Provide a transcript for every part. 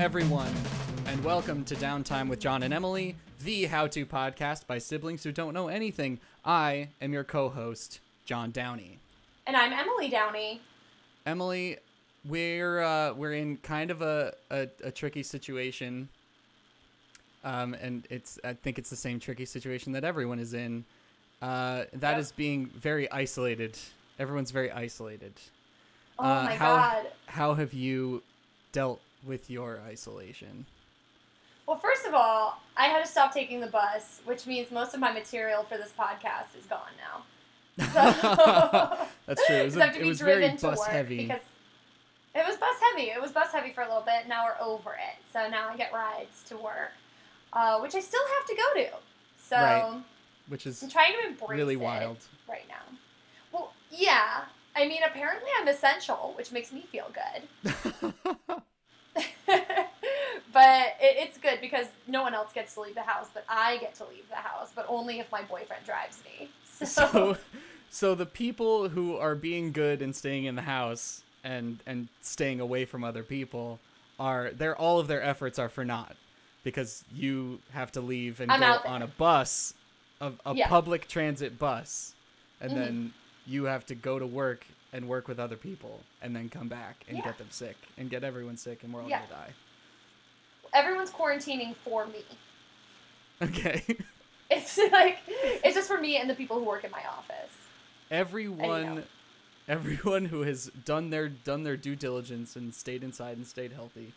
Everyone, and welcome to Downtime with John and Emily, the how to podcast by siblings who don't know anything. I am your co host, John Downey. And I'm Emily Downey. Emily, we're uh, we're in kind of a, a, a tricky situation. Um, and it's I think it's the same tricky situation that everyone is in. Uh, that Yep. is being very isolated. Everyone's very isolated. Oh Uh, my how, god. How have you dealt with your isolation? Well, first of all, I had to stop taking the bus, which means most of my material for this podcast is gone now. So That's true. It was, 'Cause I have a, it was very bus heavy. Because it was bus heavy. It was bus heavy for a little bit. Now we're over it. So now I get rides to work, uh, which I still have to go to. So Right. Which is I'm trying to embrace really it wild. right now. Well, yeah. I mean, apparently I'm essential, which makes me feel good. but it, it's good because no one else gets to leave the house, but I get to leave the house, but only if my boyfriend drives me. So, so, so the people who are being good and staying in the house and and staying away from other people are they're all of their efforts are for naught because you have to leave and I'm go on a bus, a, a Yeah. public transit bus, and Mhm. then you have to go to work and work with other people and then come back and Yeah. get them sick and get everyone sick and we're all Yeah. gonna die. everyone's quarantining for me. Okay. It's like it's just for me and the people who work in my office. everyone everyone who has done their done their due diligence and stayed inside and stayed healthy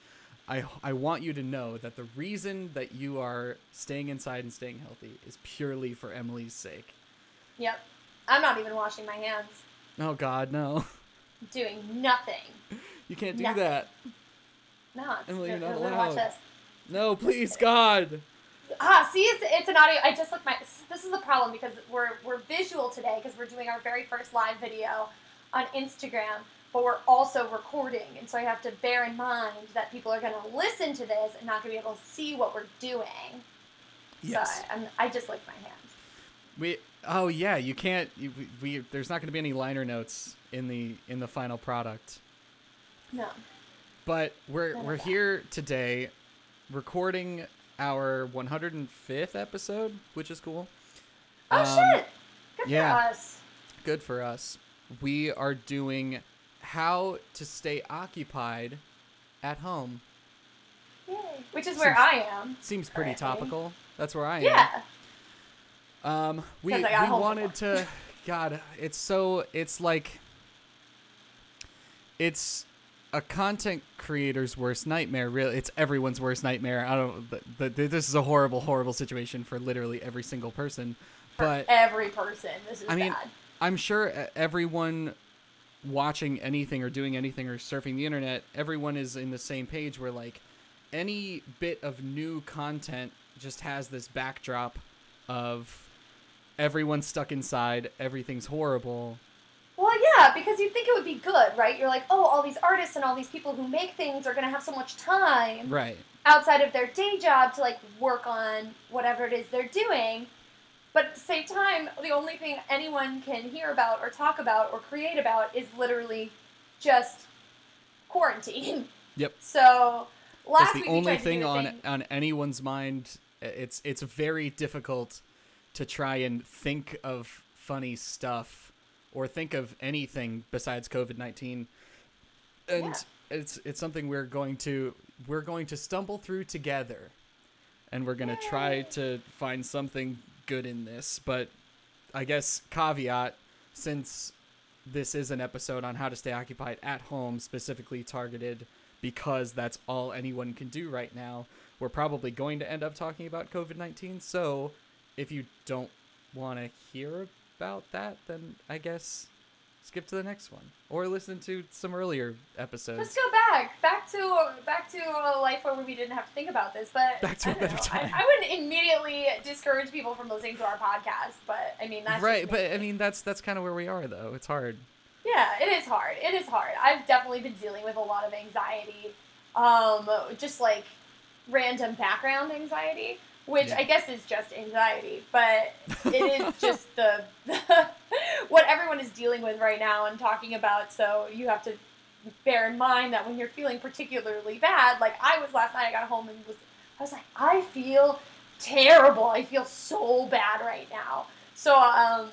I, I want you to know that the reason that you are staying inside and staying healthy is purely for Emily's sake. Yep. I'm not even washing my hands. Oh God, no! Doing nothing. You can't do Nothing. that. No, it's, Emily, you're not allowed. this. No, please, God. Ah, see, it's, it's an audio. I just looked my. This is the problem because we're we're visual today because we're doing our very first live video on Instagram, but we're also recording, and so I have to bear in mind that people are going to listen to this and not going to be able to see what we're doing. Yes. So I, I'm, I just licked my hand. We. Oh yeah, you can't. You, we, we. There's not going to be any liner notes in the in the final product. No. But we're None we're here today, recording our 105th episode, which is cool. Oh Um, shit! Good yeah. for us. Good for us. We are doing how to stay occupied at home. Yay. Which is where I am. Seems pretty Currently. topical. That's where I am. Yeah. Um, we we got home from wanted to. God, it's so it's like. It's a content creator's worst nightmare. Really, it's everyone's worst nightmare. I don't. The, the, this is a horrible, horrible situation for literally every single person. For But every person, this is I mean, bad. I'm sure everyone watching anything or doing anything or surfing the internet, everyone is in the same page where like any bit of new content just has this backdrop of everyone stuck inside, everything's horrible. Well, yeah, because you'd think it would be good, right? You're like, oh, all these artists and all these people who make things are going to have so much time Right. outside of their day job to like work on whatever it is they're doing. But at the same time, the only thing anyone can hear about or talk about or create about is literally just quarantine. Yep. So last That's the week only thing on thing- on anyone's mind. It's it's very difficult to try and think of funny stuff or think of anything besides COVID nineteen, and Yeah. it's it's something we're going to we're going to stumble through together, and we're gonna try to find something good in this. But I guess caveat since this is an episode on how to stay occupied at home, specifically targeted because that's all anyone can do right now. We're probably going to end up talking about COVID 19. So if you don't want to hear about that, then I guess skip to the next one or listen to some earlier episodes. Let's go back, back to back to a life where we didn't have to think about this. But Back to I a better know. time. I, I wouldn't immediately discourage people from listening to our podcast, but I mean that's right, but. I mean that's that's kind of where we are though. It's hard. yeah, it is hard. It is hard. I've definitely been dealing with a lot of anxiety, um, just like random background anxiety, which Yeah. I guess is just anxiety, but it is just the, the what everyone is dealing with right now and talking about. So you have to bear in mind that when you're feeling particularly bad, like I was last night, I got home and was, I was like, I feel terrible. I feel so bad right now. So um,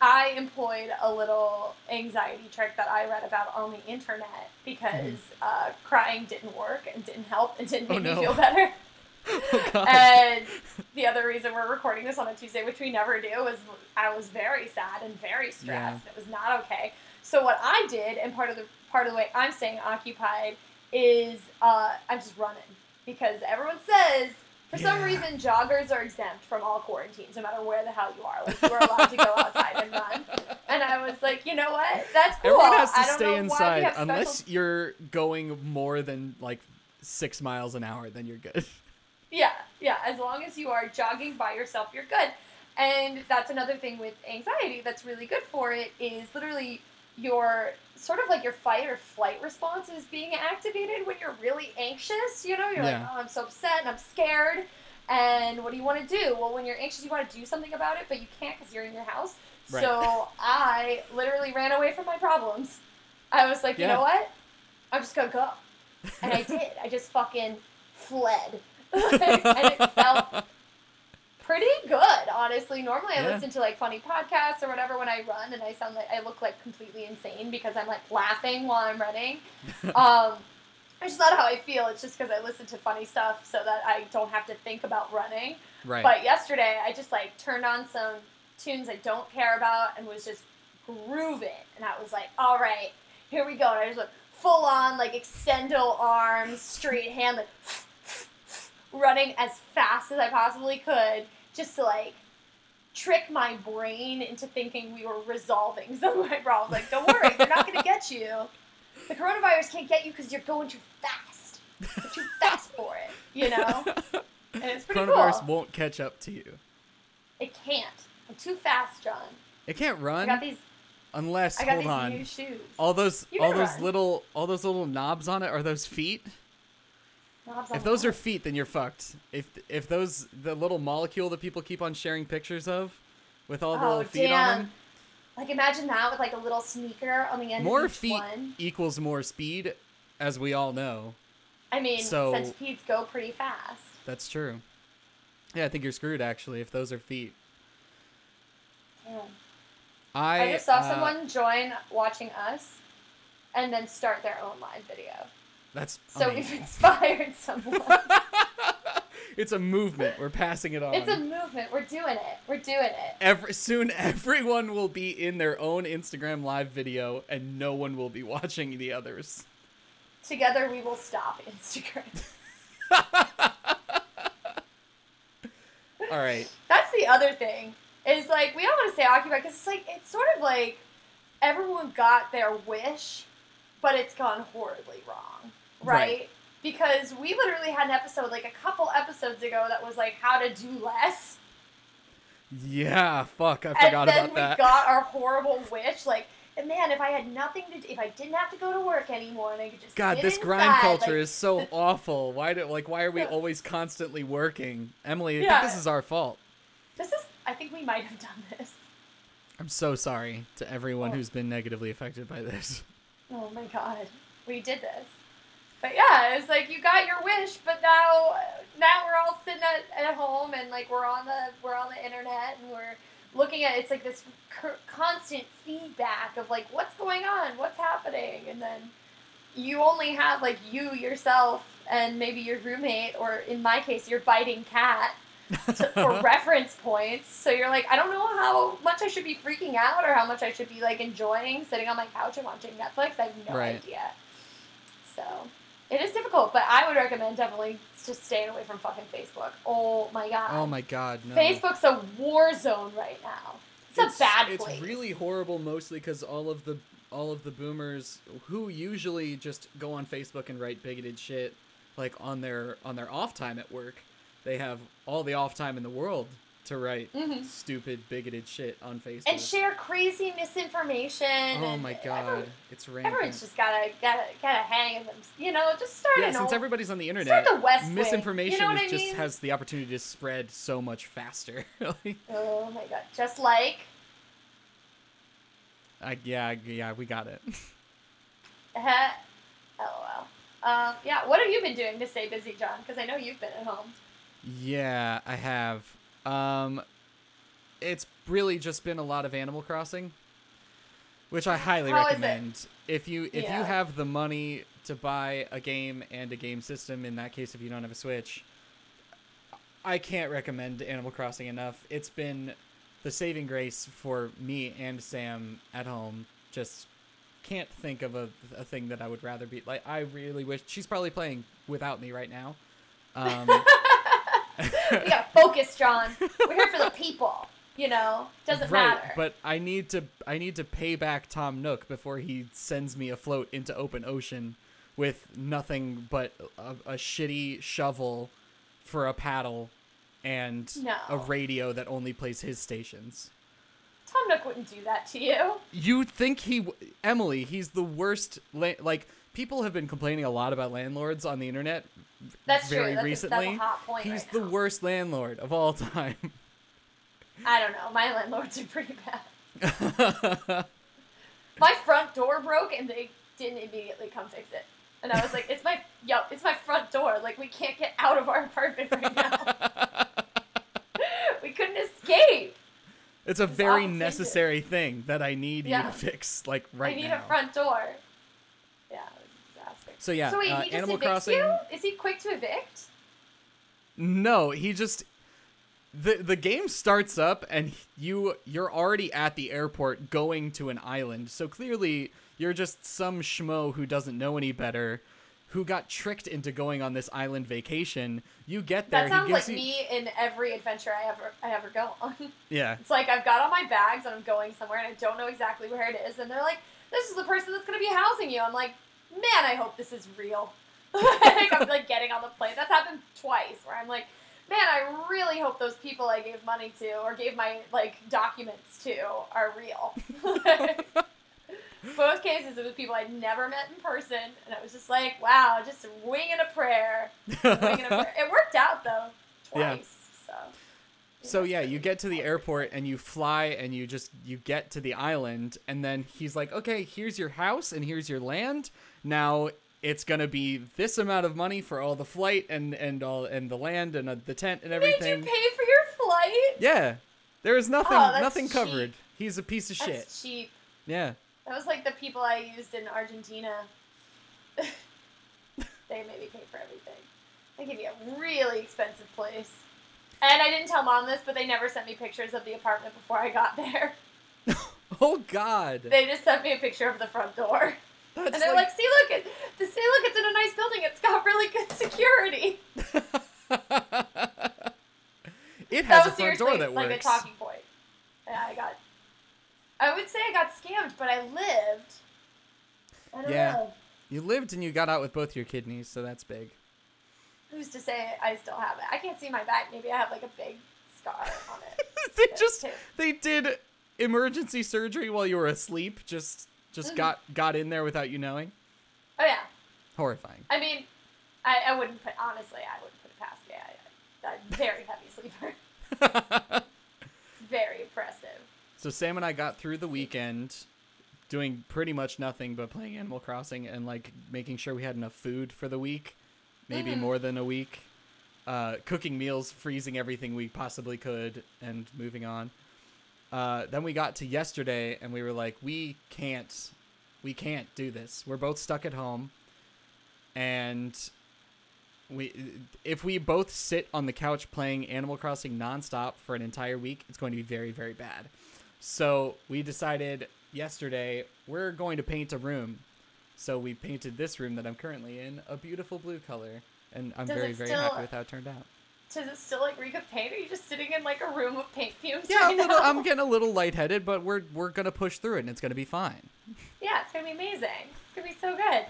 I employed a little anxiety trick that I read about on the internet because uh, crying didn't work and didn't help and didn't Oh, make no. me feel better. Oh, and the other reason we're recording this on a Tuesday, which we never do, is I was very sad and very stressed. It was not okay. So what I did, and part of the part of the way I'm staying occupied, is uh, I'm just running because everyone says for some reason joggers are exempt from all quarantines, no matter where the hell you are. Like you're allowed to go outside and run. And I was like, you know what? That's cool. Everyone has to I don't stay know why we inside special unless you're going more than like six miles an hour. Then you're good. Yeah, yeah. As long as you are jogging by yourself, you're good. And that's another thing with anxiety that's really good for it is literally your sort of like your fight or flight response is being activated when you're really anxious. You know, you're like, oh, I'm so upset and I'm scared. And what do you want to do? Well, when you're anxious, you want to do something about it, but you can't because you're in your house. Right. So I literally ran away from my problems. I was like, you know what? I'm just gonna go. And I did. I just fucking fled. and it felt pretty good, honestly. Normally I Yeah. listen to like funny podcasts or whatever when I run and I sound like I look like completely insane because I'm like laughing while I'm running. um it's just not how I feel. It's just because I listen to funny stuff so that I don't have to think about running. right. But yesterday, I just like turned on some tunes I don't care about and was just grooving. And I was like, all right, here we go. And I just went full on, like extendo arms, straight hand, like running as fast as I possibly could just to like trick my brain into thinking we were resolving some of my problems. Like, don't worry, they're not going to get you. The coronavirus can't get you because you're going too fast. You're too fast for it, you know? And it's pretty Coronavirus cool. won't catch up to you. It can't. I'm too fast, John. It can't run. I run got these. unless I got hold these on. new shoes. All those all can those run. little all those little knobs on it are those feet? If those are feet, then you're fucked. If if those the little molecule that people keep on sharing pictures of, with all the oh little feet damn! on them, Like imagine that with like a little sneaker on the end more feet one. equals more speed, as we all know. I mean, so- centipedes go pretty fast. That's true. Yeah, I think you're screwed actually if those are feet. Damn. I, I, just saw uh, someone join watching us, and then start their own live video. That's So amazing. we've inspired someone. it's a movement. We're passing it on. it's a movement. We're doing it. We're doing it. Every, soon everyone will be in their own Instagram live video and no one will be watching the others. Together we will stop Instagram. All right. That's the other thing. Is like we don't want to say occupied because it's like it's sort of like everyone got their wish, but it's gone horribly wrong, right? Right. Because we literally had an episode like a couple episodes ago that was like how to do less, Yeah, fuck, I forgot about that. and then we that. got our horrible wish. Like, and man, if I had nothing to, do, if I didn't have to go to work anymore, and I could just God, this grind culture like, is so awful. Why do like why are we Yeah. always constantly working? Emily, I Yeah. think this is our fault. This is. I think we might have done this. I'm so sorry to everyone Oh. who's been negatively affected by this. Oh my god, we did this. But yeah, it's like you got your wish, but now now we're all sitting at, at home and like we're on the we're on the internet and we're looking at it's like this constant feedback of like what's going on, what's happening, and then you only have like you yourself and maybe your roommate or in my case your biting cat to, for reference points. So you're like, I don't know how much I should be freaking out or how much I should be like enjoying sitting on my couch and watching Netflix. I have no Right. idea. So it is difficult, but I would recommend definitely just staying away from fucking Facebook. Oh my god. oh my god, no. Facebook's a war zone right now. It's, a bad it's place. really horrible mostly because all of the all of the boomers who usually just go on facebook and write bigoted shit like on their on their off time at work they have all the off time in the world to write Mhm. stupid bigoted shit on facebook and share crazy misinformation. oh my everyone- god it's rampant Everyone's just gotta gotta gotta hang them. You know, just start yeah since old- everybody's on the internet the West misinformation You know what is I just mean? has the opportunity to spread so much faster like, Oh my god! Just like I, yeah yeah we got it uh, LOL. Um, yeah, what have you been doing to stay busy, John? Because I know you've been at home. Yeah, I have. Um, it's really just been a lot of Animal Crossing, which I highly How recommend. If you if Yeah. you have the money to buy a game and a game system, in that case, if you don't have a Switch, I can't recommend Animal Crossing enough. It's been the saving grace for me and Sam at home. Just can't think of a, a thing that I would rather be like. I really wish she's probably playing without me right now. Um, We gotta focus, John. We're here for the people. You know, doesn't right, matter. but I need to I need to pay back Tom Nook before he sends me afloat into open ocean with nothing but a, a shitty shovel for a paddle and No. a radio that only plays his stations. Tom Nook wouldn't do that to you. You think he w- Emily, he's the worst la- like people have been complaining a lot about landlords on the internet That's very true. That's, recently. A, that's a hot point. he's right the now. worst landlord of all time. I don't know. My landlords are pretty bad. My front door broke and they didn't immediately come fix it. And I was like, it's my yo, it's my front door. Like we can't get out of our apartment right now. we couldn't escape. It's a It's very necessary thing that I need you to fix, like right now. I need now. a front door. Yeah, it was a disaster. So yeah, so wait, uh, he just Animal evicts Crossing. you? Is he quick to evict? No, he just the the game starts up and you you're already at the airport going to an island. So clearly you're just some schmo who doesn't know any better, who got tricked into going on this island vacation. You get there, That sounds like you me in every adventure I ever I ever go on. yeah. It's like I've got all my bags and I'm going somewhere and I don't know exactly where it is, and they're like, "This is the person that's gonna be housing you." I'm like, "Man, I hope this is real." like I'm like getting on the plane. That's happened twice where I'm like, "Man, I really hope those people I gave money to or gave my like documents to are real." Both cases, it was people I'd never met in person, and I was just like, "Wow, just winging a prayer." Winging a prayer. It worked out though, Yeah. twice. So. So yeah, you get to the airport and you fly and you just you get to the island and then he's like, "Okay, here's your house and here's your land. Now it's to be this amount of money for all the flight and and all and the land and uh, the tent and everything." you pay for your flight? yeah. There is nothing Oh, nothing cheap. covered. He's a piece of shit. That's cheap. Yeah. That was like the people I used in Argentina. they made me pay for everything. They gave me a really expensive place. And I didn't tell mom this, but they never sent me pictures of the apartment before I got there. Oh god. They just sent me a picture of the front door. That's And they're like, see look it the see look, it's in a nice building, it's got really good security. It has That has a was front door that like works. a talking point. Yeah, I got I would say I got scammed, but I lived. I don't Yeah. know. You lived and you got out with both your kidneys, so that's big. Who's to say I still have it? I can't see my back. Maybe I have like a big scar on it. they just too. they did emergency surgery while you were asleep. Just just Mhm. got got in there without you knowing. Oh yeah. Horrifying. I mean, I, I wouldn't put honestly. I wouldn't put it past me. I, I, I'm very heavy sleeper. Very impressive. so Sam and I got through the weekend doing pretty much nothing but playing Animal Crossing and like making sure we had enough food for the week, maybe Mhm. more than a week. Uh, cooking meals, freezing everything we possibly could, and moving on. Uh, then we got to yesterday, and we were like, we can't, we can't do this. We're both stuck at home, and we, if we both sit on the couch playing Animal Crossing nonstop for an entire week, it's going to be very, very bad. So we decided yesterday we're going to paint a room. So we painted this room that I'm currently in a beautiful blue color, and I'm Does very, very still- happy with how it turned out. Does it still like reek of paint? Are you just sitting in like a room of paint fumes? Yeah, right a little? I'm getting a little lightheaded, but we're we're gonna push through it, and it's gonna be fine. Yeah, it's gonna be amazing. It's gonna be so good.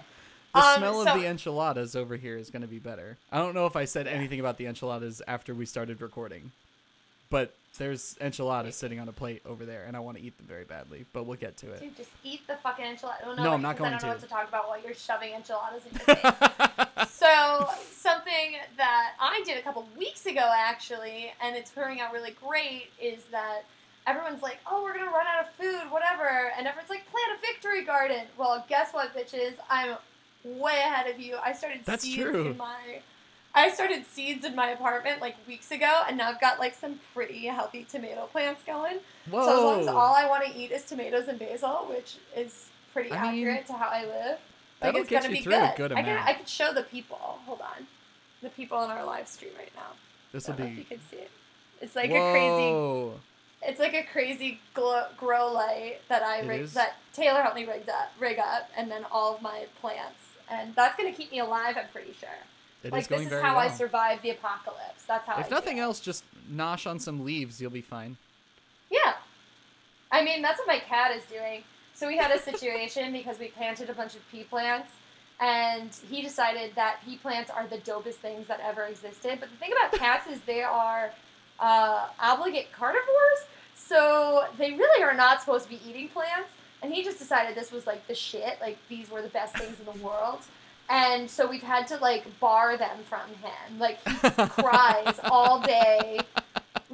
The Um, smell so- of the enchiladas over here is gonna be better. I don't know if I said anything about the enchiladas after we started recording, but there's enchiladas sitting on a plate over there, and I want to eat them very badly. But we'll get to it. Dude, just eat the fucking enchilada. Oh, no, No, I'm not because I don't going know to. what to talk about while you're shoving enchiladas in your face. so something that I did a couple weeks ago actually, and it's turning out really great, is that everyone's like, "Oh, we're gonna run out of food, whatever," and everyone's like, "Plant a victory garden." Well, guess what, bitches? I'm way ahead of you. I started That's seeds true. in my I started seeds in my apartment like weeks ago and now I've got like some pretty healthy tomato plants going. Whoa. So as long as all I want to eat is tomatoes and basil, which is pretty I mean, accurate to how I live, like it's gonna be good. good I can. I can show the people. Hold on, the people in our live stream right now. this will don't if you be. can see it. It's like a crazy Whoa. it's like a crazy glow, grow light that I It rig, that Taylor helped me rig up, rig up, and then all of my plants, and that's gonna keep me alive. I'm pretty sure. It is like going this is how well. I survived the apocalypse. That's how. I If do nothing else, just nosh on some leaves. You'll be fine. Yeah, I mean that's what my cat is doing. So we had a situation because we planted a bunch of pea plants, and he decided that pea plants are the dopest things that ever existed. But the thing about cats is they are uh, obligate carnivores, so they really are not supposed to be eating plants. And he just decided this was like the shit, like these were the best things in the world. And so we've had to like bar them from him. Like he cries all day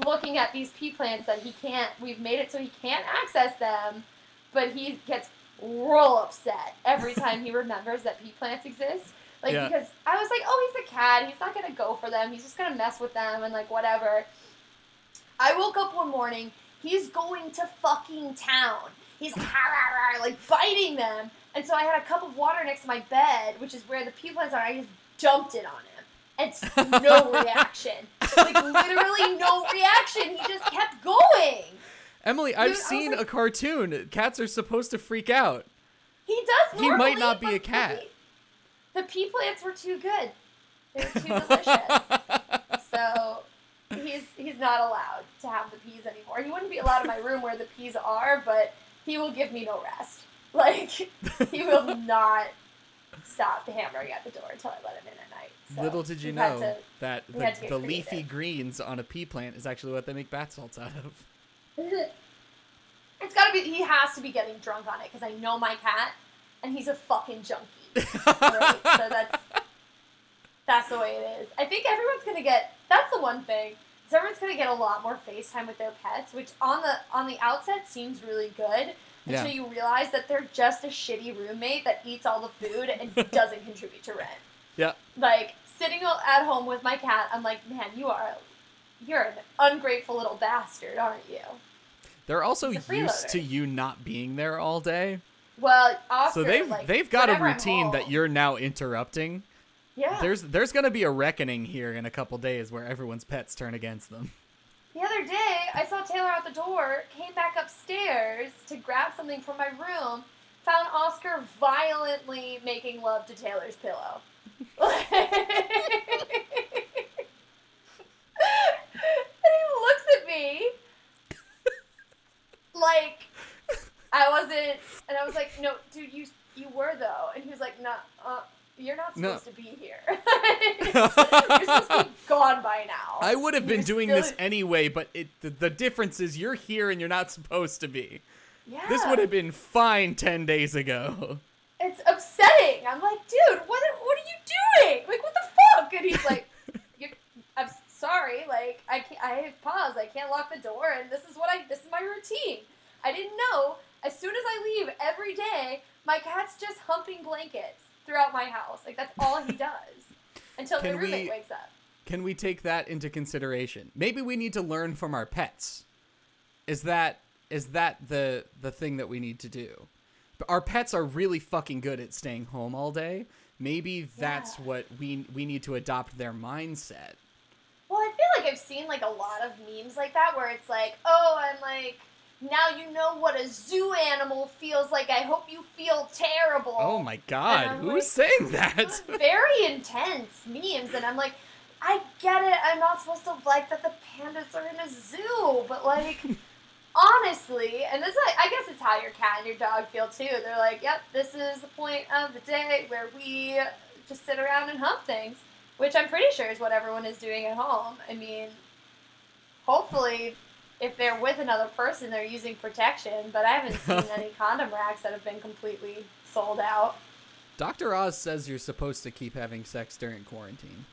looking at these pea plants that he can't we've made it so he can't access them but he gets real upset every time he remembers that pea plants exist. Like Yeah. because i was like oh he's a cat. He's not gonna go for them. He's just gonna mess with them and like whatever. I woke up one morning he's going to fucking town he's ah, like biting them and so i had a cup of water next to my bed which is where the pea plants are i just dumped it on him and no reaction like literally no reaction. He just kept going. Emily, I've Dude, I was seen like- a cartoon. Cats are supposed to freak out. He does. He might not be a cat. The, the pea plants were too good. They were too delicious. So he's he's not allowed to have the peas anymore. He wouldn't be allowed in my room where the peas are, but he will give me no rest. Like he will not stop hammering at the door until I let him in at night. So Little did you know to- that the, had to get the leafy greens on a pea plant is actually what they make bath salts out of. It's gotta be. He has to be getting drunk on it because I know my cat, and he's a fucking junkie. Right? so that's that's the way it is. I think everyone's gonna get. That's the one thing. Everyone's gonna get a lot more FaceTime with their pets, which on the on the outset seems really good Yeah. until you realize that they're just a shitty roommate that eats all the food and doesn't contribute to rent. Yeah. Like sitting at home with my cat, I'm like, man, you are you're an ungrateful little bastard, aren't you? They're also used to you not being there all day. Well, Oscar, So they've like, they've got a routine that you're now interrupting. Yeah. There's there's gonna be a reckoning here in a couple days where everyone's pets turn against them. The other day, I saw Taylor out the door, came back upstairs to grab something from my room, found Oscar violently making love to Taylor's pillow. and he looks at me like I wasn't, and I was like, "No, dude, you you were though," and he was like, "No, uh, you're not No. supposed to be. You're supposed to be gone by now." I would have been You're doing still- this anyway, but it the, the difference is you're here and you're not supposed to be. Yeah. This would have been fine ten days ago. It's upsetting. I'm like, dude, what what are you doing? Like, what the fuck? And he's like, I'm sorry. Like, I can't. I have paused. I can't lock the door, and this is what I. This is my routine. I didn't know. As soon as I leave every day, my cat's just humping blankets throughout my house. Like that's all he does until Can the roommate we- wakes up. Can we take that into consideration? Maybe we need to learn from our pets. Is that is that the the thing that we need to do? But our pets are really fucking good at staying home all day. Maybe that's Yeah. what we we need to adopt their mindset. Well, I feel like I've seen like a lot of memes like that where it's like, oh, I'm like, now you know what a zoo animal feels like. I hope you feel terrible. Oh my god, who's like- saying that? Very intense memes, and I'm like, I get it. I'm not supposed to like that the pandas are in a zoo, but like, honestly, and this I guess it's how your cat and your dog feel too. They're like, yep, this is the point of the day where we just sit around and hump things, which I'm pretty sure is what everyone is doing at home. I mean, hopefully. If they're with another person, they're using protection, but I haven't seen any condom racks that have been completely sold out. Dr. Oz says you're supposed to keep having sex during quarantine.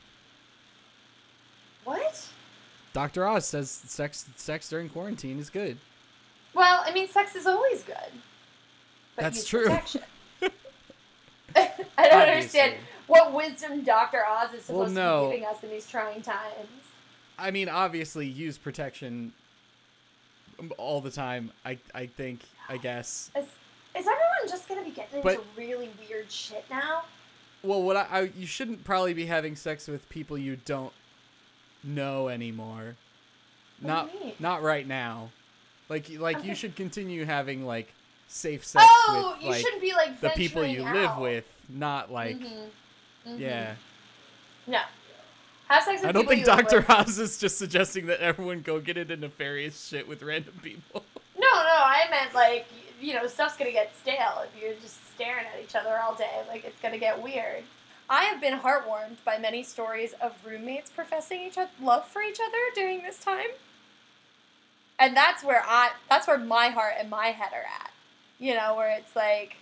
What? Dr. Oz says sex sex during quarantine is good. Well, I mean, sex is always good. That's true. I don't Obviously. understand what wisdom Dr. Oz is Well, supposed no. to be giving us in these trying times. I mean, obviously, use protection all the time. I I think. I guess. Is, is everyone just gonna be getting into really weird shit now? Well, what I, I you shouldn't probably be having sex with people you don't know anymore. What not not right now. Like like Okay. you should continue having like safe sex Oh, with you like shouldn't be like the people you venturing live with, not like Mhm. Mhm. yeah. No. Have sex with I don't think Dr. with. Oz is just suggesting that everyone go get into nefarious shit with random people. No, no, I meant like you know stuff's gonna get stale if you're just staring at each other all day. Like it's gonna get weird. I have been heartwarmed by many stories of roommates professing each other love for each other during this time, and that's where I that's where my heart and my head are at. You know, where it's like,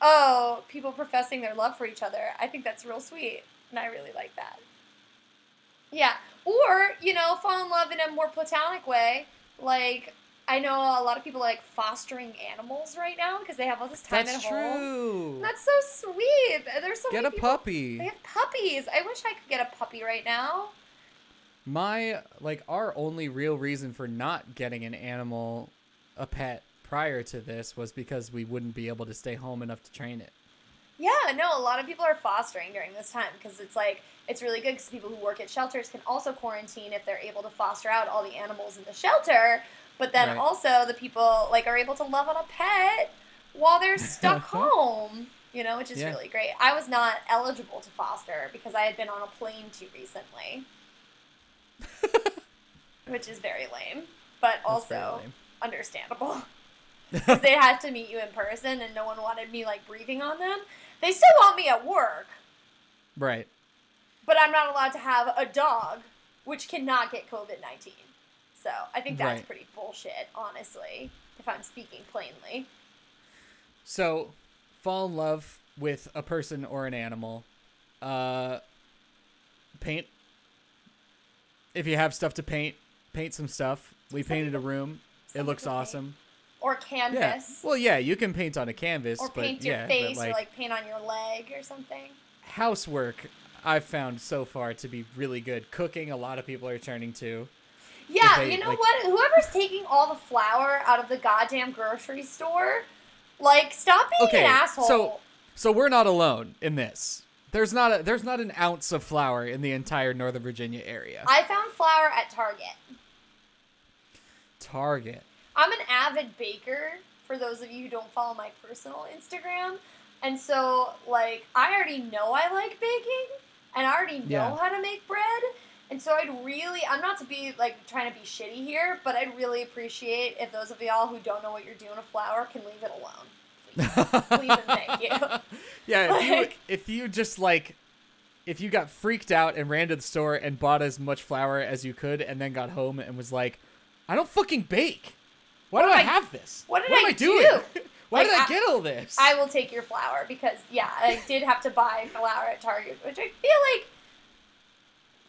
oh, people professing their love for each other. I think that's real sweet, and I really like that. Yeah, or you know, fall in love in a more platonic way, like I know a lot of people like fostering animals right now because they have all this time That's at home. true. That's so sweet. There's so Get many a people- puppy. They have puppies. I wish I could get a puppy right now. My like our only real reason for not getting an animal, a pet prior to this was because we wouldn't be able to stay home enough to train it. Yeah, no, a lot of people are fostering during this time because it's like it's really good because people who work at shelters can also quarantine if they're able to foster out all the animals in the shelter. But then Right. also the people like are able to love on a pet while they're stuck home. You know, which is Yeah. really great. I was not eligible to foster because I had been on a plane too recently, which is very lame, but also lame. understandable. because they had to meet you in person and no one wanted me like breathing on them. They still want me at work, right. but I'm not allowed to have a dog which cannot get COVID 19. So I think that's Right. pretty bullshit, honestly, if I'm speaking plainly. So, fall in love with a person or an animal. Uh, paint. If you have stuff to paint, paint some stuff. We painted a room. It looks awesome. Or Yeah. canvas. Well, yeah, you can paint on a canvas, or but paint yeah, your but, face like, or like paint on your leg or something. housework I've found so far to be really good. Cooking, a lot of people are turning to. Yeah, they, you know like- what? Whoever's taking all the flour out of the goddamn grocery store, like, stop being Okay, an asshole. so- So we're not alone in this. There's not a there's not an ounce of flour in the entire Northern Virginia area. I found flour at Target. Target. I'm an avid baker. For those of you who don't follow my personal Instagram, and so like I already know I like baking, and I already know Yeah. how to make bread. And so I'd really, I'm not to be like trying to be shitty here, but I'd really appreciate if those of y'all who don't know what you're doing with flour can leave it alone. Please, please and thank you. Yeah, if you if you just like if you got freaked out and ran to the store and bought as much flour as you could and then got home and was like, I don't fucking bake. Why What do I I- have this? what did am I I doing? Why Like, did I, I- get all this? I will take your flour because yeah, I did have to buy flour at Target, which I feel like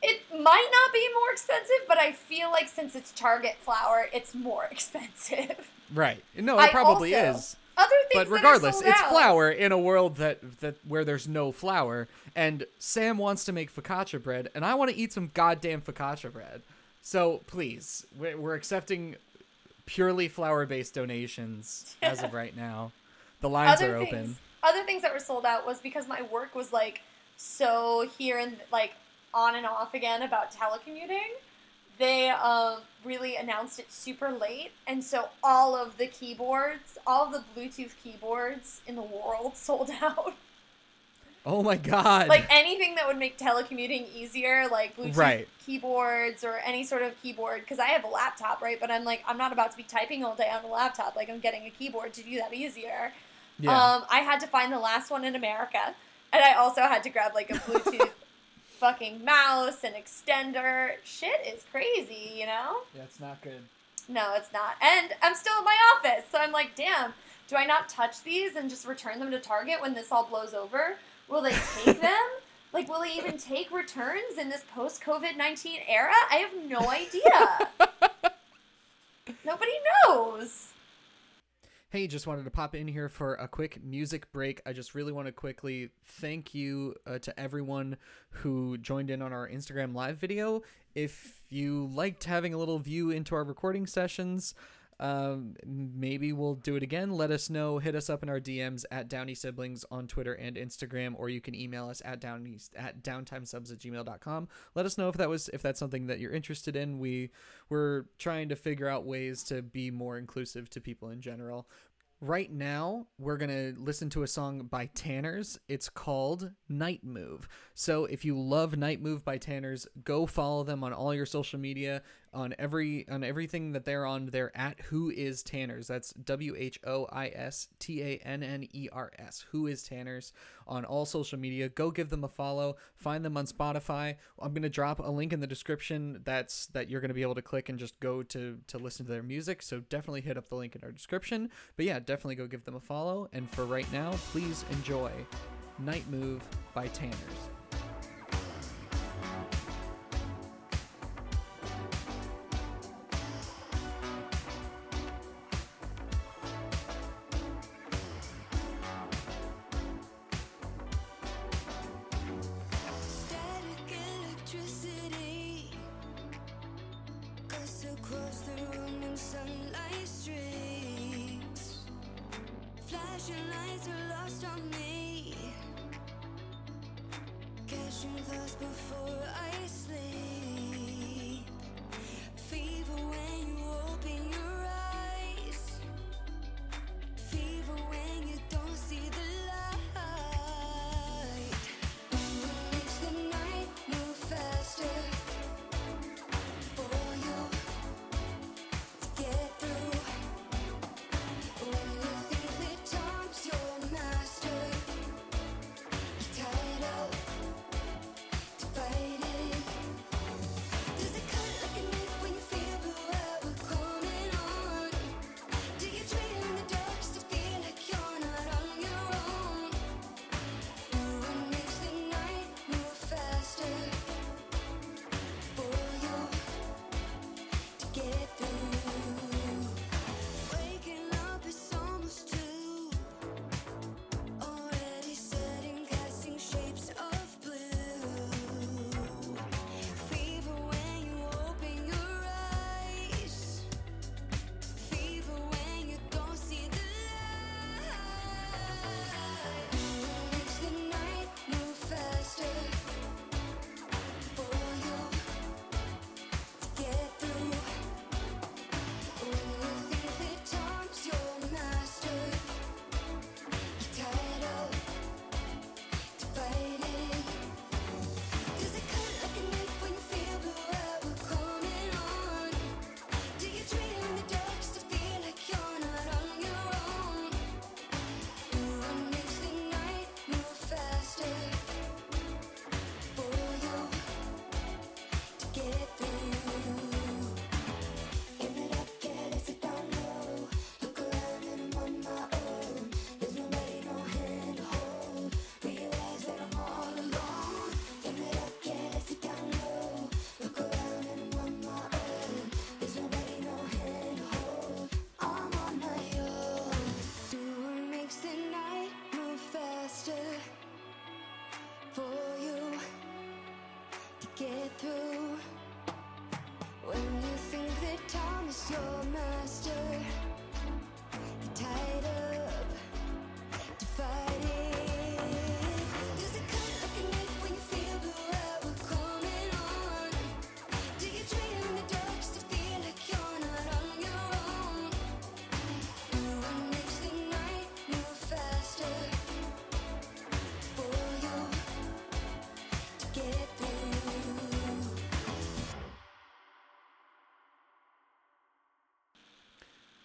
it might not be more expensive, but I feel like since it's Target flour, it's more expensive. right. No, it I probably also- is. Other things But that are regardless, it's out- flour in a world that that where there's no flour and Sam wants to make focaccia bread and I want to eat some goddamn focaccia bread. So, please, we're, we're accepting purely flour based donations as of right now. The lines other are things, open. Other things that were sold out was because my work was like so here and like on and off again about telecommuting. They um, really announced it super late, and so all of the keyboards, all of the Bluetooth keyboards in the world sold out. Oh my god. like anything that would make telecommuting easier, like Bluetooth Right. keyboards or any sort of keyboard. Because I have a laptop, right? But I'm like, I'm not about to be typing all day on a laptop. Like I'm getting a keyboard to do that easier. yeah. Um, I had to find the last one in America, and I also had to grab like a Bluetooth fucking mouse and extender. Shit is crazy, you know? yeah, it's not good. No, it's not. And I'm still in my office, so I'm like, damn. Do I not touch these and just return them to Target when this all blows over? Will they take them? Like, will they even take returns in this post COVID 19 era? I have no idea. Nobody knows. Hey, just wanted to pop in here for a quick music break. I just really want to quickly thank you uh, to everyone who joined in on our Instagram live video. If you liked having a little view into our recording sessions, um, maybe we'll do it again. Let us know. Hit us up in our DMs at Downey Siblings on Twitter and Instagram, or you can email us at Downey at downtimesubs at gmail.com. Let us know if that was if that's something that you're interested in. We we're trying to figure out ways to be more inclusive to people in general. Right now, we're going to listen to a song by Tanners. It's called Night Move. So, if you love Night Move by Tanners, go follow them on all your social media, on every on everything that they're on. They're at Who Is Tanners. That's W H O I S T A N N E R S. Who Is Tanners on all social media. Go give them a follow. Find them on Spotify. I'm going to drop a link in the description that's that you're going to be able to click and just go to to listen to their music. So, definitely hit up the link in our description. But yeah, definitely go give them a follow. And for right now, please enjoy Night Move by Tanners. Flashing lights are lost on me. Catching thoughts before I sleep. Fever when you open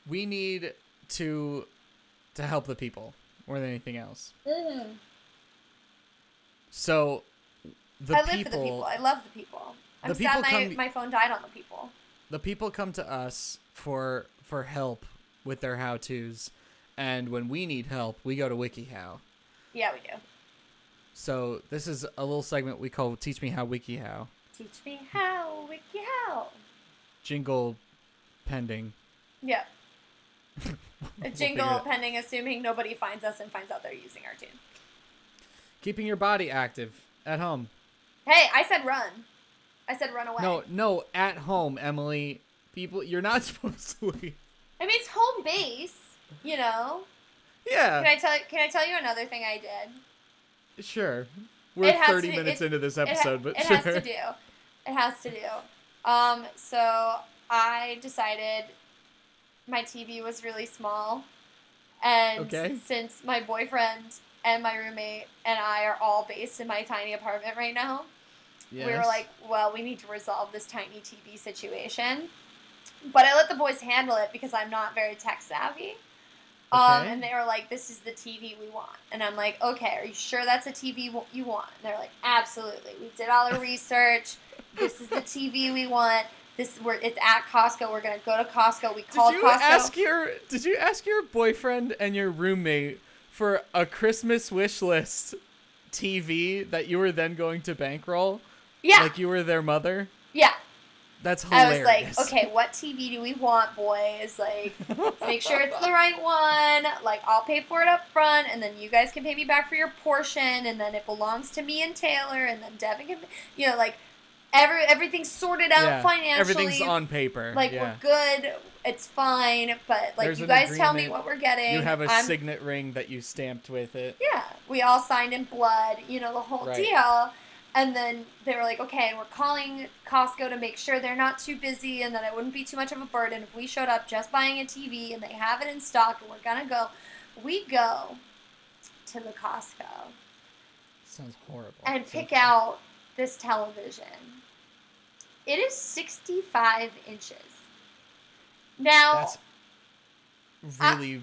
We need to to help the people more than anything else. Mm-hmm. So the I live people, for the people. I love the people. I'm The sad people my, come- my phone died on the people. the people come to us for for help with their how tos, and when we need help, we go to WikiHow. Yeah, we do. So this is a little segment we call "Teach Me How WikiHow." Teach me how, wiki how. Jingle pending. Yeah. A We'll jingle pending, assuming nobody finds us and finds out they're using our tune. Keeping your body active at home. Hey, I said run. I said run away. No, no, at home, Emily. People, you're not supposed to leave. I mean it's home base. You know. Yeah, Can I tell? Can I tell you another thing I did? sure. We're 30 to- minutes it- into this It ha- episode, but it sure. has to do. It has to do. Um, so I decided my TV was really small, and Okay. since my boyfriend and my roommate and I are all based in my tiny apartment right now, we were like, well, we need to resolve this tiny TV situation. But I let the boys handle it because I'm not very tech savvy. Um, and they were like, this is the TV we want. And I'm like, okay, are you sure that's a TV you want? And they're like, absolutely. We did all the research. this is the TV we want. This we're it's at Costco. We're gonna go to Costco. We called Did you Costco. ask your Did you ask your boyfriend and your roommate for a Christmas wish list TV that you were then going to bankroll? yeah, Like you were their mother? yeah. That's I was like, okay, what TV do we want, boys? Like, let's make sure it's the right one. Like, I'll pay for it up front, and then you guys can pay me back for your portion, and then it belongs to me and Taylor, and then Devin can, you know, like, every everything's sorted out Yeah, financially. Everything's on paper. Like, yeah. we're good. It's fine. But like, There's you guys tell me what we're getting. You have a I'm- signet ring that you stamped with it. yeah, we all signed in blood, you know, the whole Right. deal. And then they were like, okay, and we're calling Costco to make sure they're not too busy and that it wouldn't be too much of a burden if we showed up just buying a TV and they have it in stock and we're gonna go. We go to the Costco Sounds horrible. and pick out this television. It is 65 inches. Now, That's really.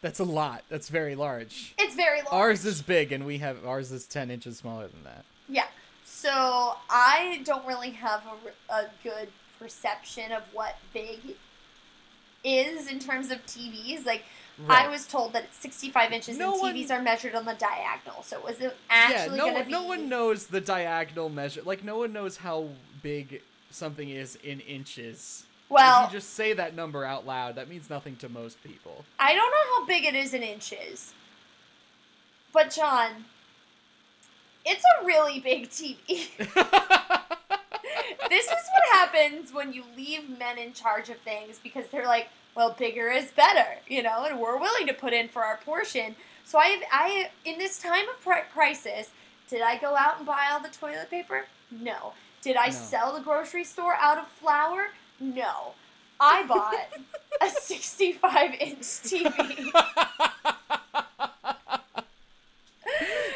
that's a lot. That's very large. it's very large. Ours is big, and we have ours is ten inches smaller than that. Yeah. So I don't really have a, a good perception of what big is in terms of TVs. Like I was told that it's 65 inches No and one- TVs are measured on the diagonal. So was it yeah, actually no going to be? no one knows the diagonal measure. Like no one knows how big something is in inches. Well, if you just say that number out loud, that means nothing to most people. I don't know how big it is in inches. But John, it's a really big TV. this is what happens when you leave men in charge of things because they're like, well, bigger is better, you know, and we're willing to put in for our portion. So I, I, in this time of crisis, did I go out and buy all the toilet paper? No. Did I No. sell the grocery store out of flour? No. I bought a 65 inch TV.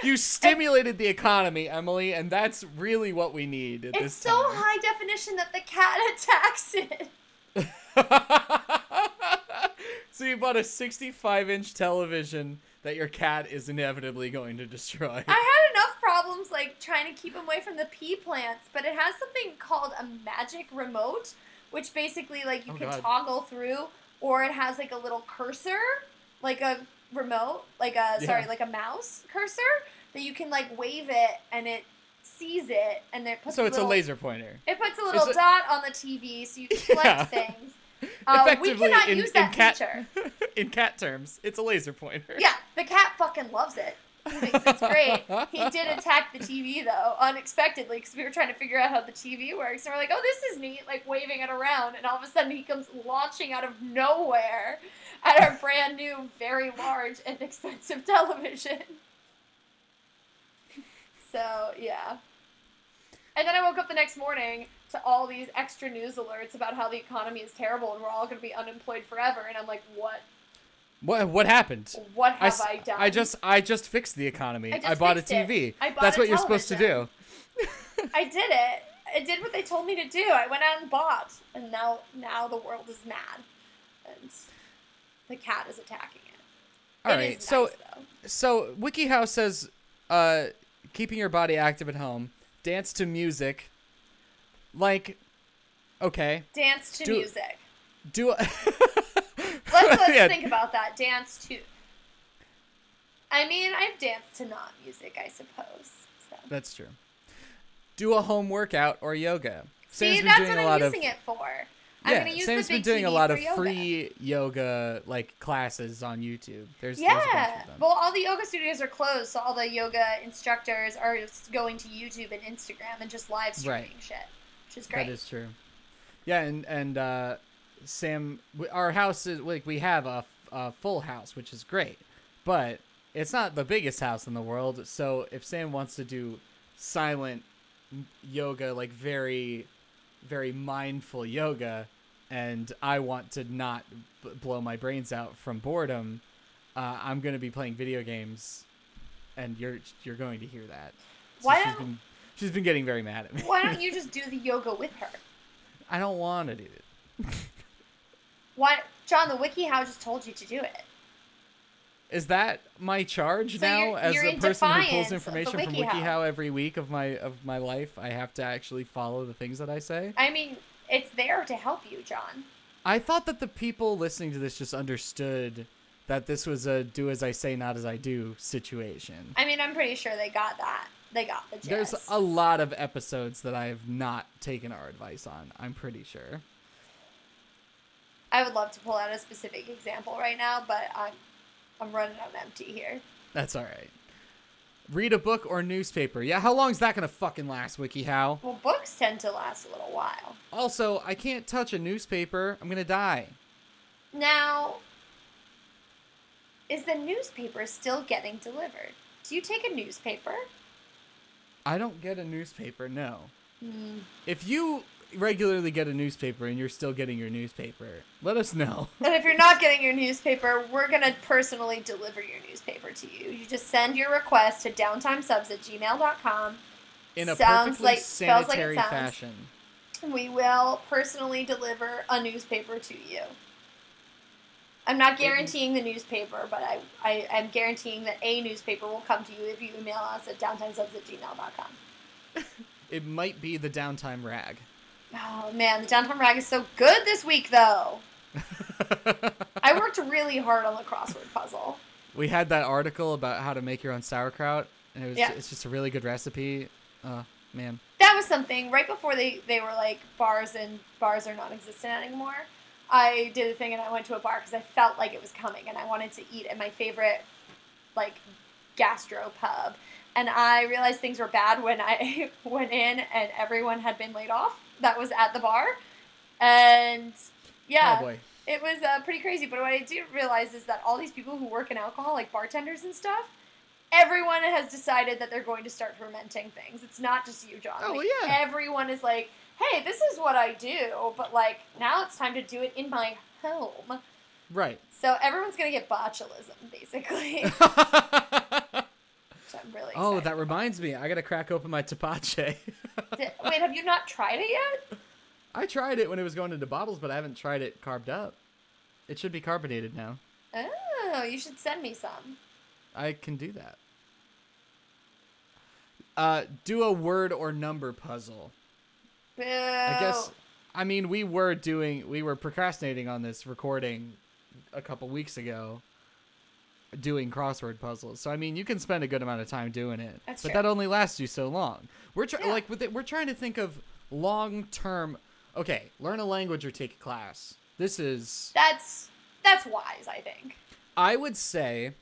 you stimulated the economy, Emily, and that's really what we need at It's so high definition that the cat attacks it. so you bought a 65 inch television that your cat is inevitably going to destroy. I had problems like trying to keep him away from the pea plants, but it has something called a magic remote, which basically like you Oh, can God. toggle through, or it has like a little cursor, like a remote, like a sorry, like a mouse cursor that you can like wave it and it sees it and it puts so it's a laser pointer. It puts a little It's a- dot on the TV so you can select Yeah. things. Uh, we cannot in, use in that cat, feature. in cat terms, it's a laser pointer. Yeah, the cat fucking loves it. He thinks it's great. He did attack the TV though, unexpectedly, because we were trying to figure out how the TV works, and we're like, "Oh, this is neat!" Like waving it around, and all of a sudden he comes launching out of nowhere at our brand new, very large and expensive television. So yeah. And then I woke up the next morning to all these extra news alerts about how the economy is terrible and we're all going to be unemployed forever. And I'm like, what? What what happened? What I, have s- I, done? I just I just fixed the economy. I I, bought a. TV. I bought That's a what you're supposed to do. I did it. I did what they told me to do. I went out and bought, and now now the world is mad, and the cat is attacking it. All It right. is So nice, though. so WikiHow says uh keeping your body active at home, dance to music. Like okay, dance to do- music. do Let's let's Yeah, think about that. Dance to. I mean, I've danced to not music, I suppose. So. That's true. Do a home workout or yoga. See, Sam's been that's doing what a I'm lot of using it for. I'm yeah, Sam's the been doing a lot of yoga. free yoga like classes on YouTube. There's there's Yeah. of them. Well, all the yoga studios are closed, so all the yoga instructors are just going to YouTube and Instagram and just live streaming Right. shit, which is great. That is true. Yeah, and and uh, Sam, our house is like we have a, a full house, which is great, but it's not the biggest house in the world. So if Sam wants to do silent yoga, like very, very mindful yoga, and I want to not b- blow my brains out from boredom, uh, I'm going to be playing video games, and you're you're going to hear that. So Why she's been she's been getting very mad at me. Why don't you just do the yoga with her? I don't want to do it. Why, John? The WikiHow just told you to do it. Is that my charge So now you're- as you're a person who pulls the information from WikiHow. WikiHow every week of my of my life? I have to actually follow the things that I say. I mean, it's there to help you, John. I thought that the people listening to this just understood that this was a do as I say, not as I do situation. I mean, I'm pretty sure they got that. They got the gist. There's a lot of episodes that I have not taken our advice on. I'm pretty sure. I would love to pull out a specific example right now, but I'm I'm running on empty here. That's all right. Read a book or newspaper. Yeah, how long is that gonna fucking last, WikiHow? Well, books tend to last a little while. Also, I can't touch a newspaper. I'm gonna die. Now, is the newspaper still getting delivered? Do you take a newspaper? I don't get a newspaper, no. Hmm. If you regularly get a newspaper and you're still getting your newspaper, let us know. And if you're not getting your newspaper, we're going to personally deliver your newspaper to you. You just send your request to downtimesubs at gmail.com. In a Sounds perfectly like- spells like sanitary fashion. We will personally deliver a newspaper to you. I'm not guaranteeing the newspaper, but I, I, I'm guaranteeing that a newspaper will come to you if you email us at downtimesubs at gmail.com. It might be the downtime rag. Oh man, the downtown rag is so good this week though. I worked really hard on the crossword puzzle. we had that article about how to make your own sauerkraut, and it was Yeah. it's just a really good recipe. Oh man. That was something right before they, they were like bars and bars are non-existent anymore. I did a thing and I went to a bar because I felt like it was coming and I wanted to eat at my favorite like gastro pub. And I realized things were bad when I went in and everyone had been laid off that was at the bar. And yeah, Oh boy. it was uh, pretty crazy. But what I do realize is that all these people who work in alcohol, like bartenders and stuff, everyone has decided that they're going to start fermenting things. It's not just you, John. Oh, Like, yeah. Everyone is like, hey, this is what I do, but like now it's time to do it in my home. Right. So everyone's gonna get botulism, basically. which I'm really. oh, that reminds me. I gotta crack open my tepache. Did- Wait, have you not tried it yet? I tried it when it was going into bottles, but I haven't tried it carved up. It should be carbonated now. Oh, you should send me some. I can do that. Uh, do a word or number puzzle. Boo. I guess. I mean, we were doing, we were procrastinating on this recording a couple weeks ago, doing crossword puzzles. So I mean, you can spend a good amount of time doing it, That's but true. that only lasts you so long. We're trying, Yeah. like, with it, we're trying to think of long term. Okay, learn a language or take a class. This is That's that's wise, I think. I would say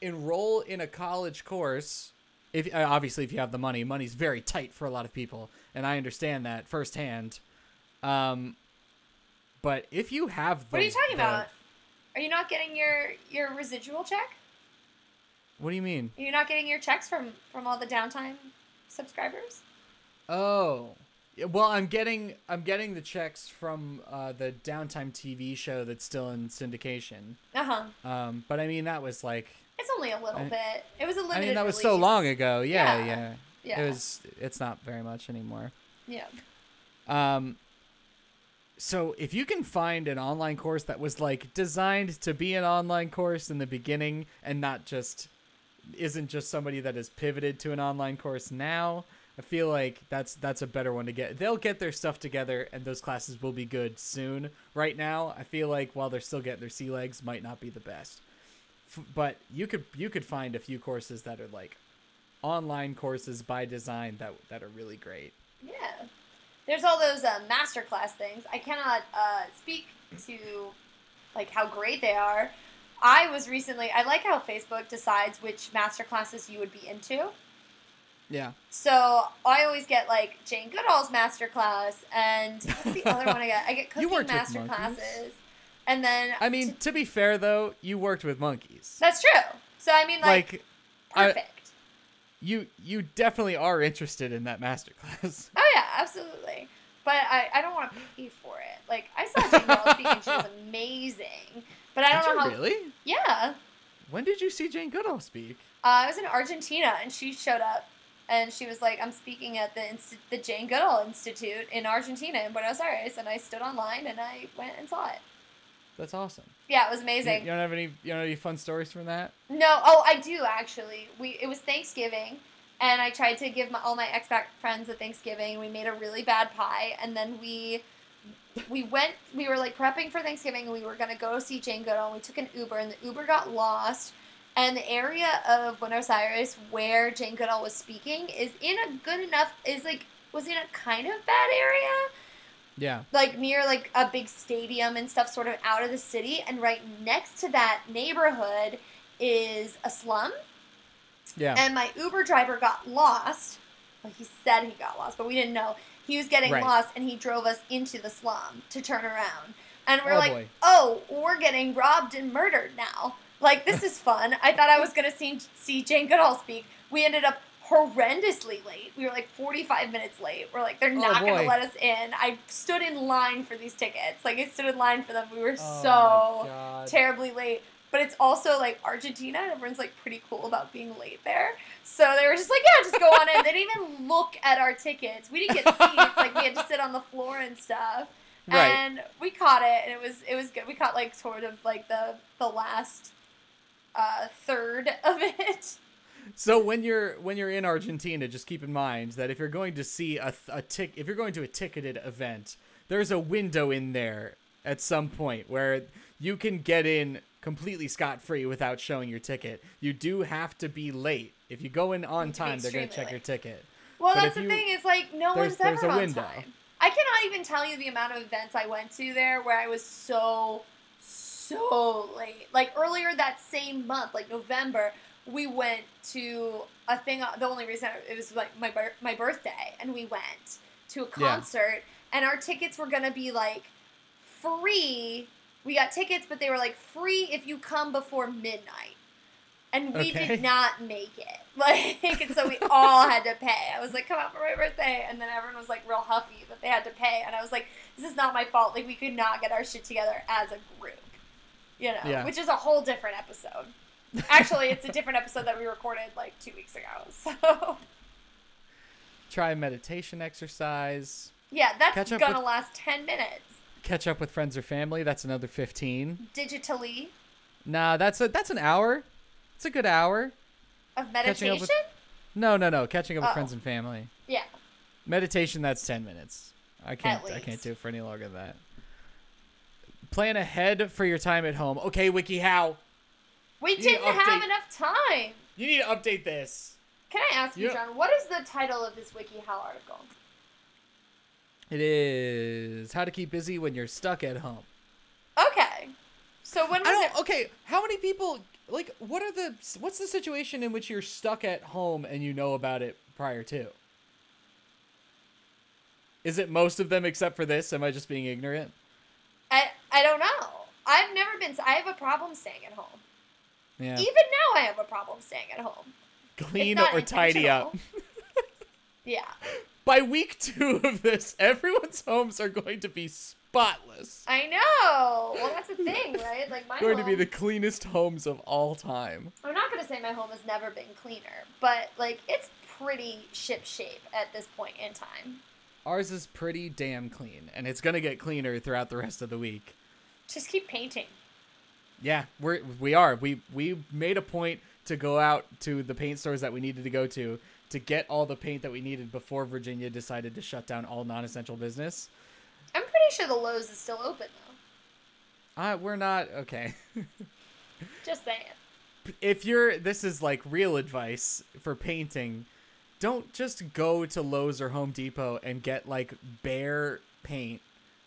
enroll in a college course. If uh, obviously if you have the money, money's very tight for a lot of people, and I understand that firsthand. Um, but if you have the, What are you talking about? Are you not getting your your residual check? What do you mean? You're not getting your checks from from all the downtime subscribers? Oh, well, I'm getting I'm getting the checks from uh, the downtime TV show that's still in syndication. Uh huh. Um, but I mean that was like It's only a little I- bit. It was a limited. I mean that was so long ago. Yeah, Yeah. yeah. Yeah. It was. It's not very much anymore. Yeah. Um, so if you can find an online course that was like designed to be an online course in the beginning and not just isn't just somebody that has pivoted to an online course now, I feel like that's that's a better one to get. They'll get their stuff together and those classes will be good soon. Right now, I feel like while they're still getting their sea legs might not be the best. F- but you could you could find a few courses that are like online courses by design that that are really great. Yeah. There's all those uh, masterclass things. I cannot uh, speak to like how great they are. I was recently. I like how Facebook decides which masterclasses you would be into. Yeah. So I always get like Jane Goodall's masterclass, and what's the other one I get? I get cooking worked with master classes, and then I mean, to be fair though, you worked with monkeys. that's true. So I mean, like, Like, I- perfect. You you definitely are interested in that masterclass. Oh yeah, absolutely. But I, I don't want to pay for it. Like I saw Jane Goodall speak and she was amazing. But I don't you know how. really? Yeah, When did you see Jane Goodall speak? uh, I was in Argentina and she showed up and she was like, "I'm speaking at the Insti- the Jane Goodall Institute in Argentina in Buenos Aires," and I stood online and I went and saw it. That's awesome. Yeah, it was You, amazing. you don't have any you don't have any fun stories from that? No, oh, I do actually. We it was Thanksgiving, and I tried to give my, all my expat friends a Thanksgiving. We made a really bad pie, and then we we went. We were like prepping for Thanksgiving, and we were gonna go see Jane Goodall. And we took an Uber, and the Uber got lost. And the area of Buenos Aires where Jane Goodall was speaking is in a good enough is like was in a kind of bad area Yeah. like near like a big stadium and stuff sort of out of the city and right next to that neighborhood is a slum Yeah. and my uber driver got lost well he said he got lost but we didn't know he was getting Right. lost and he drove us into the slum to turn around and we're Oh, like boy. oh we're getting robbed and murdered now like this is fun i thought i was going to see, see jane goodall speak we ended up horrendously late we were like 45 minutes late we're like they're Oh, not going to let us in i stood in line for these tickets like i stood in line for them we were Oh so terribly late. But it's also like Argentina, and everyone's like pretty cool about being late there. So they were just like, yeah, just go on in. They didn't even look at our tickets. We didn't get seats. like we had to sit on the floor and stuff. Right. And we caught it, and it was it was good. We caught like sort of like the the last uh, third of it. So when you're when you're in Argentina, just keep in mind that if you're going to see a a tick if you're going to a ticketed event, there's a window in there at some point where you can get in completely scot free without showing your ticket. You do have to be late. If you go in on have to be time, they're going to check your ticket. Well, But that's the you- thing is like no one's there's ever a on window. time. I cannot even tell you the amount of events I went to there where I was so so late. Like earlier that same month, like November, we went to a thing. The only reason it was like my my birthday, and we went to a Yeah. concert, and our tickets were gonna be like free. We got tickets, but they were like free if you come before midnight. And we Okay. did not make it. Like, and so we all had to pay. I was like, come out for my birthday. And then everyone was like real huffy that they had to pay. And I was like, this is not my fault. Like, we could not get our shit together as a group. You know, Yeah. which is a whole different episode. Actually, it's a different episode that we recorded like two weeks ago. So, Try a meditation exercise. yeah, that's gonna with- last 10 minutes. Catch up with friends or family. That's another 15. Digitally Nah, that's a that's an hour. It's a good hour. of meditation? with- No, no, no. Catching up with Oh. friends and family. yeah. Meditation, that's 10 minutes. I can't I can't do it for any longer than that. Plan ahead for your time at home. Okay, WikiHow. We didn't have enough time. You need to update this. Can I ask you. John, what is the title of this WikiHow article? It is how to keep busy when you're stuck at home. Okay. So when was I don't it? okay, how many people like what are the what's the situation in which you're stuck at home and you know about it prior to? Is it most of them except for this? Am I just being ignorant? I I don't know. I've never been. I have a problem staying at home. Yeah. Even now, I have a problem staying at home. Clean or tidy up. Yeah. By week two of this, everyone's homes are going to be spotless. I know. Well, that's the thing, right? Like my Going home. to be the cleanest homes of all time. I'm not gonna say my home has never been cleaner, but like it's pretty ship shape at this point in time. Ours is pretty damn clean, and it's gonna get cleaner throughout the rest of the week. Just keep painting. Yeah, we're we are. We we made a point to go out to the paint stores that we needed to go to to get all the paint that we needed before Virginia decided to shut down all non-essential business. I'm pretty sure the Lowe's is still open though. Uh, we're not okay. Just saying. if you're this is like real advice for painting don't just go to Lowe's or Home Depot and get like bare paint.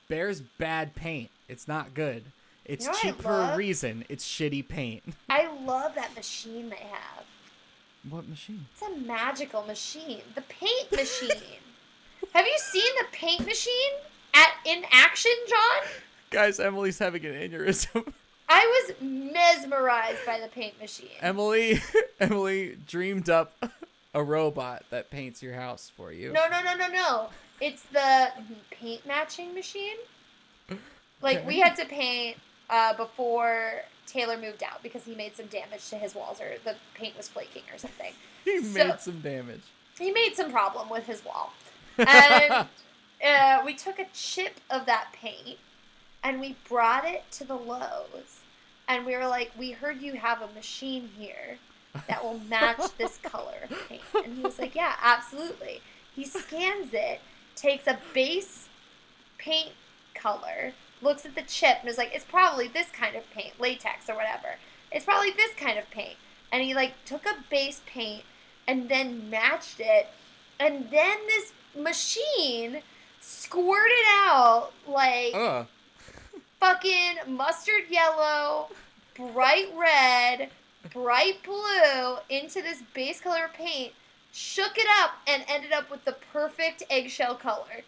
Bear's bad paint. It's not good. It's know cheap for a reason. It's shitty paint. I love that machine they have. what machine? It's a magical machine. The paint machine. have you seen the paint machine at in action, John? Guys, Emily's having an aneurysm. I was mesmerized by the paint machine. Emily Emily dreamed up a robot that paints your house for you. No, no, no, no, no. It's the paint matching machine. Like we had to paint uh, before Taylor moved out because he made some damage to his walls or the paint was flaking or something. he so- made some damage. He made some problem with his wall. And uh, we took a chip of that paint and we brought it to the Lowe's. And we were like, we heard you have a machine here that will match this color of paint. And he was like, yeah, absolutely. He scans it, takes a base paint color, looks at the chip, and is like, it's probably this kind of paint, latex or whatever. It's probably this kind of paint. And he like took a base paint and then matched it. And then this machine squirted out like Ugh. fucking mustard yellow, bright red, bright blue into this base color paint, shook it up, and ended up with the perfect eggshell color.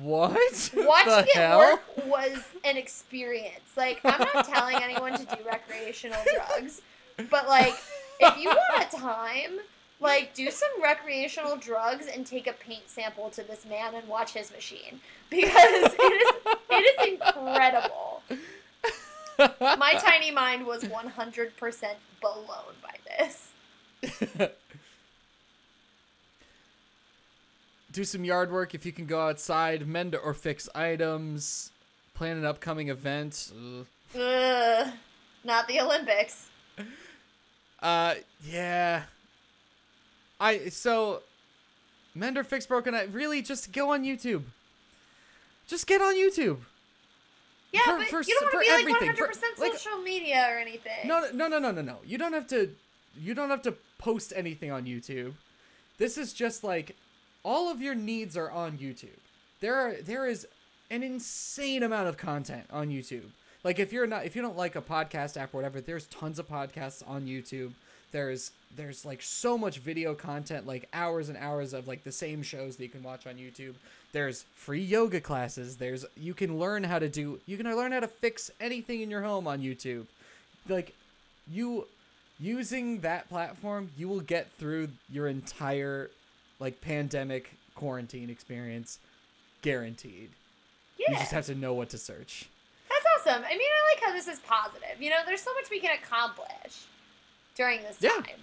What? Watching it hell? work was an experience. Like, I'm not telling anyone to do recreational drugs, but like, if you want a time, like, do some recreational drugs and take a paint sample to this man and watch his machine because it is it is incredible. My tiny mind was 100% blown by this. Do some yard work if you can go outside, mend or fix items, plan an upcoming event. Ugh. Ugh, not the Olympics. Uh, yeah. I so mend or fix broken. I really just go on YouTube. Just get on YouTube. Yeah, For- but for you don't want to be like 100% for- like- social media or anything. No, no, no, no, no, no. You don't have to. You don't have to post anything on YouTube. This is just like all of your needs are on YouTube. There are there is an insane amount of content on YouTube. Like if you're not if you don't like a podcast app or whatever, there's tons of podcasts on YouTube. There's there's like so much video content, like hours and hours of like the same shows that you can watch on YouTube. There's free yoga classes. There's you can learn how to do you can learn how to fix anything in your home on YouTube. Like you using that platform, you will get through your entire like pandemic quarantine experience guaranteed. yeah. You just have to know what to search. That's awesome. I mean, I like how this is positive. You know, there's so much we can accomplish during this Yeah, time.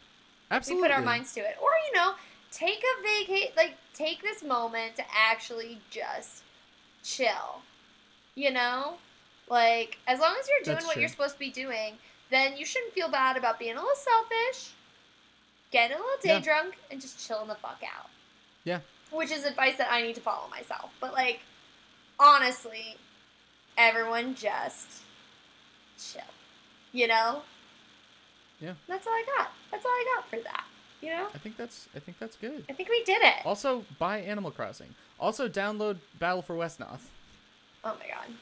Absolutely. We put our minds to it. Or, you know, take a vacate, like, take this moment to actually just chill. You know? Like, as long as you're doing That's what true. you're supposed to be doing, then you shouldn't feel bad about being a little selfish, getting a little day Yeah. drunk, and just chilling the fuck out. Yeah. Which is advice that I need to follow myself. But, like, honestly, everyone just chill. You know? Yeah. That's all I got. That's all I got for that. You know? I think that's I think that's good. I think we did it. Also, buy Animal Crossing. Also, download Battle for Wesnoth. Oh my god.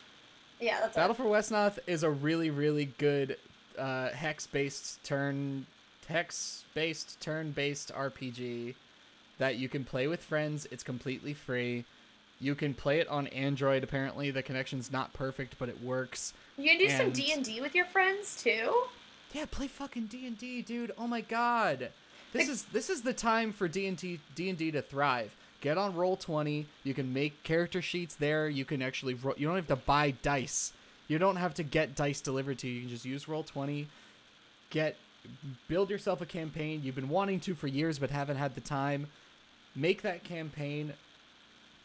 Yeah, that's Battle it. for Wesnoth is a really really good uh, hex-based turn hex-based turn-based RPG that you can play with friends. It's completely free. You can play it on Android. Apparently, the connection's not perfect, but it works. You can do some D and D with your friends too. Yeah, play fucking D and D, dude. Oh my god, this is this is the time for D and D D and D to thrive. Get on Roll Twenty. You can make character sheets there. You can actually ro- you don't have to buy dice. You don't have to get dice delivered to you. You can just use Roll Twenty. Get build yourself a campaign you've been wanting to for years but haven't had the time. Make that campaign.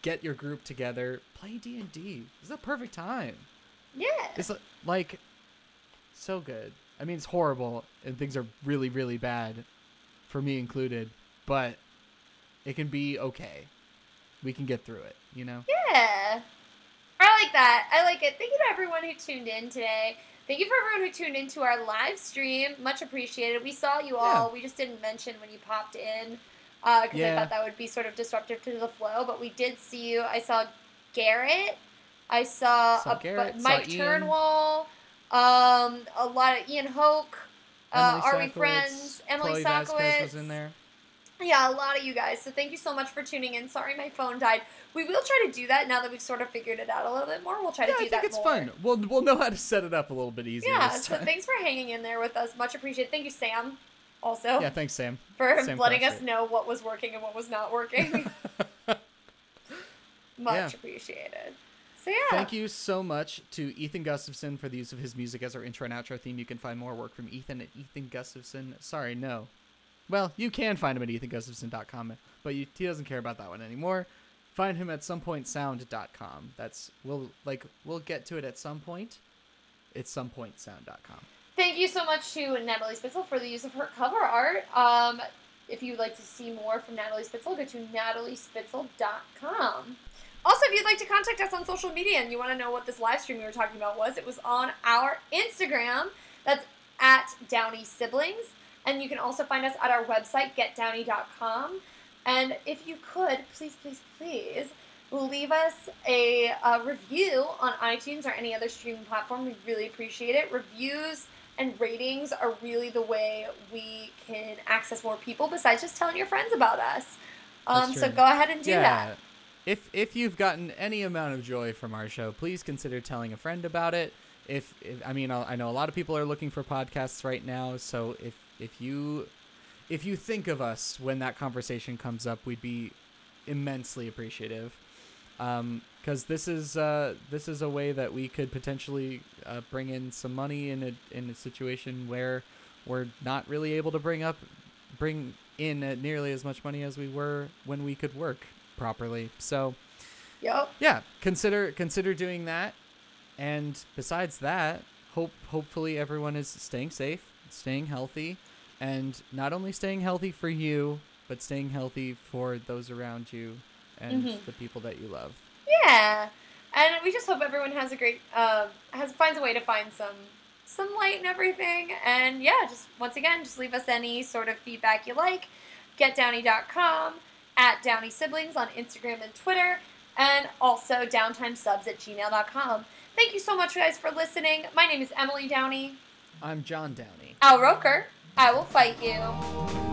Get your group together. Play D and D. This is a perfect time. Yeah. It's like so good. I mean, it's horrible and things are really, really bad, for me included. But it can be okay. We can get through it. You know. Yeah. I like that. I like it. Thank you to everyone who tuned in today. Thank you for everyone who tuned into our live stream. Much appreciated. We saw you all. We just didn't mention when you popped in. because I Yeah. thought that would be sort of disruptive to the flow. But we did see you. I saw Garrett. I saw, Saw a, Garrett, Mike. Turnwall. Um, a lot of Ian Hoke. Uh, Are We Friends? Emily Chloe Vasquez was in there. Yeah, a lot of you guys. So thank you so much for tuning in. Sorry my phone died. We will try to do that now that we've sort of figured it out a little bit more. We'll try Yeah, to do that. I think that it's more. fun. We'll we'll know how to set it up a little bit easier. Yeah, so thanks for hanging in there with us. Much appreciated. Thank you, Sam, also, Yeah, thanks, Sam. for Sam letting us know what was working and what was not working. Much Yeah. appreciated. So, yeah. Thank you so much to Ethan Gustafson for the use of his music as our intro and outro theme. You can find more work from Ethan at Ethan Gustafson. Sorry, no. Well, you can find him at ethangustafson.com, but you, he doesn't care about that one anymore. Find him at somepointsound.com. That's we'll like we'll get to it at some point. It's somepointsound.com. Thank you so much to Natalie Spitzel for the use of her cover art. Um, if you'd like to see more from Natalie Spitzel, go to nataliespitzel.com. Also, if you'd like to contact us on social media and you want to know what this live stream we were talking about was, it was on our Instagram. That's at Downey Siblings. And you can also find us at our website, getdowney.com. And if you could, please, please, please leave us a, uh review on iTunes or any other streaming platform. We'd really appreciate it. Reviews and ratings are really the way we can access more people besides just telling your friends about us. Um, so go ahead and do that. If if you've gotten any amount of joy from our show, please consider telling a friend about it. If, if I mean, I know a lot of people are looking for podcasts right now, so if if you if you think of us when that conversation comes up, we'd be immensely appreciative. Because this is uh, this is a way that we could potentially uh, bring in some money in a in a situation where we're not really able to bring up bring in nearly as much money as we were when we could work properly. So Yep. yeah, consider consider doing that. And besides that, hope hopefully everyone is staying safe, staying healthy, and not only staying healthy for you, but staying healthy for those around you and Mhm. the people that you love. Yeah, and we just hope everyone has a great um, has finds a way to find some some light and everything. And yeah, just once again, just leave us any sort of feedback you like. GetDowney.com at Downey Siblings on Instagram and Twitter, and also downtimesubs at gmail.com. Thank you so much, guys, for listening. My name is Emily Downey. I'm John Downey. Al Roker, I will fight you.